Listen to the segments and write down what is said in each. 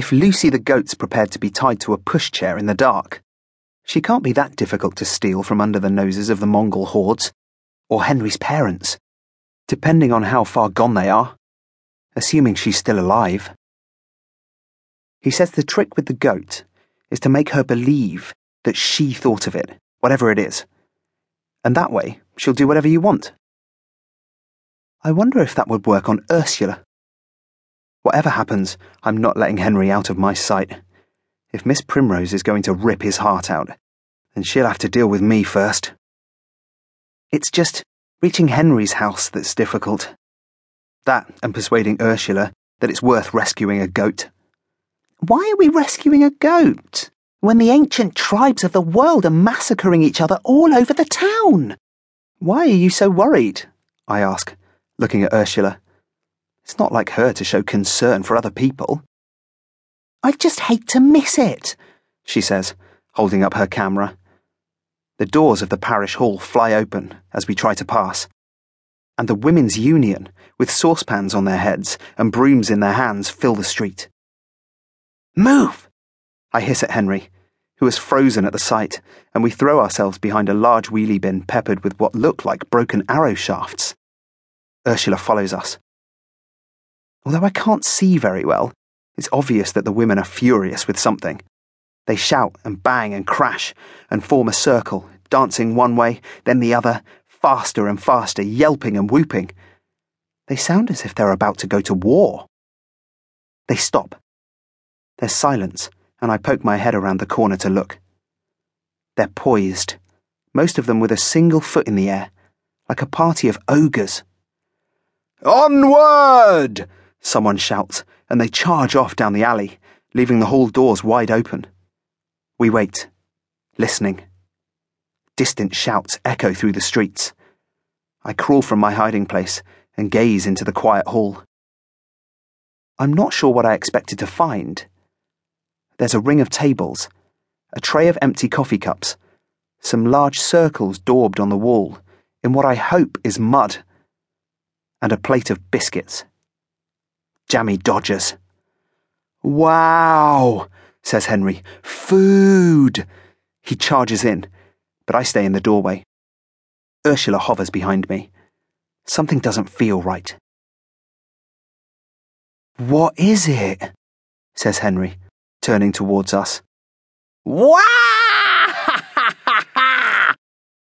if Lucy the goat's prepared to be tied to a pushchair in the dark, she can't be that difficult to steal from under the noses of the Mongol hordes, or Henry's parents, depending on how far gone they are, assuming she's still alive. He says the trick with the goat is to make her believe that she thought of it, whatever it is. And that way, she'll do whatever you want. I wonder if that would work on Ursula. Whatever happens, I'm not letting Henry out of my sight. If Miss Primrose is going to rip his heart out, then she'll have to deal with me first. It's just reaching Henry's house that's difficult. That and persuading Ursula that it's worth rescuing a goat. Why are we rescuing a goat when the ancient tribes of the world are massacring each other all over the town? Why are you so worried? I ask, looking at Ursula. It's not like her to show concern for other people. I just hate to miss it, she says, holding up her camera. The doors of the parish hall fly open as we try to pass, and the Women's Union, with saucepans on their heads and brooms in their hands, fill the street. Move! I hiss at Henry, who is frozen at the sight, and we throw ourselves behind a large wheelie bin peppered with what look like broken arrow shafts. Ursula follows us. Although I can't see very well, it's obvious that the women are furious with something. They shout and bang and crash and form a circle, dancing one way, then the other, faster and faster, yelping and whooping. They sound as if they're about to go to war. They stop there's silence, and I poke my head around the corner to look. They're poised, most of them with a single foot in the air, like a party of ogres. Onward! Someone shouts, and they charge off down the alley, leaving the hall doors wide open. We wait, listening. Distant shouts echo through the streets. I crawl from my hiding place and gaze into the quiet hall. I'm not sure what I expected to find there's a ring of tables, a tray of empty coffee cups, some large circles daubed on the wall in what I hope is mud, and a plate of biscuits. Jammy Dodgers. Wow, says Henry. Food! He charges in, but I stay in the doorway. Ursula hovers behind me. Something doesn't feel right. What is it? says Henry turning towards us. Wah!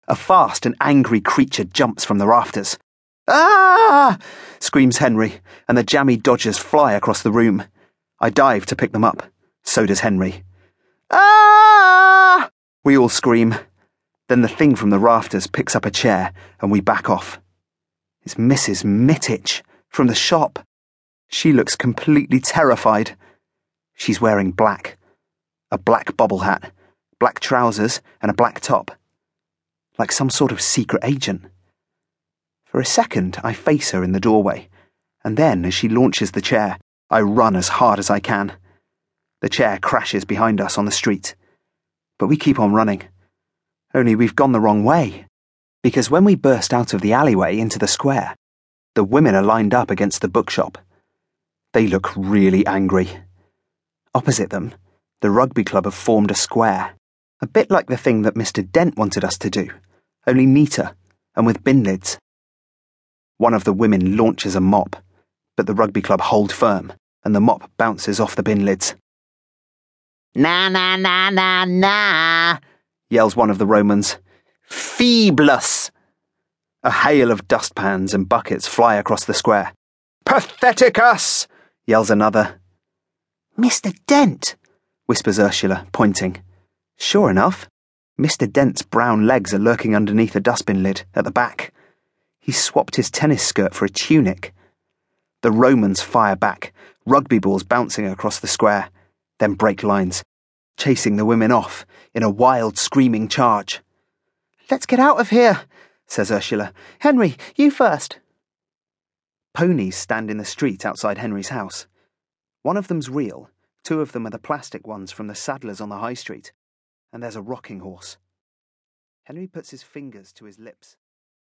A fast and angry creature jumps from the rafters. Ah! screams Henry, and the jammy dodgers fly across the room. I dive to pick them up. So does Henry. Ah! We all scream. Then the thing from the rafters picks up a chair, and we back off. It's Mrs. Mittich from the shop. She looks completely terrified. She's wearing black. A black bobble hat, black trousers, and a black top. Like some sort of secret agent. For a second, I face her in the doorway, and then, as she launches the chair, I run as hard as I can. The chair crashes behind us on the street. But we keep on running. Only we've gone the wrong way. Because when we burst out of the alleyway into the square, the women are lined up against the bookshop. They look really angry. Opposite them, the rugby club have formed a square, a bit like the thing that Mr. Dent wanted us to do, only neater and with bin lids. One of the women launches a mop, but the rugby club hold firm, and the mop bounces off the bin lids. Na na na na na, yells one of the Romans. Feeblus! A hail of dustpans and buckets fly across the square. Patheticus! yells another. Mr. Dent, whispers Ursula, pointing. Sure enough, Mr. Dent's brown legs are lurking underneath a dustbin lid at the back. He's swapped his tennis skirt for a tunic. The Romans fire back, rugby balls bouncing across the square, then break lines, chasing the women off in a wild, screaming charge. Let's get out of here, says Ursula. Henry, you first. Ponies stand in the street outside Henry's house. One of them's real, two of them are the plastic ones from the saddlers on the high street, and there's a rocking horse. Henry puts his fingers to his lips.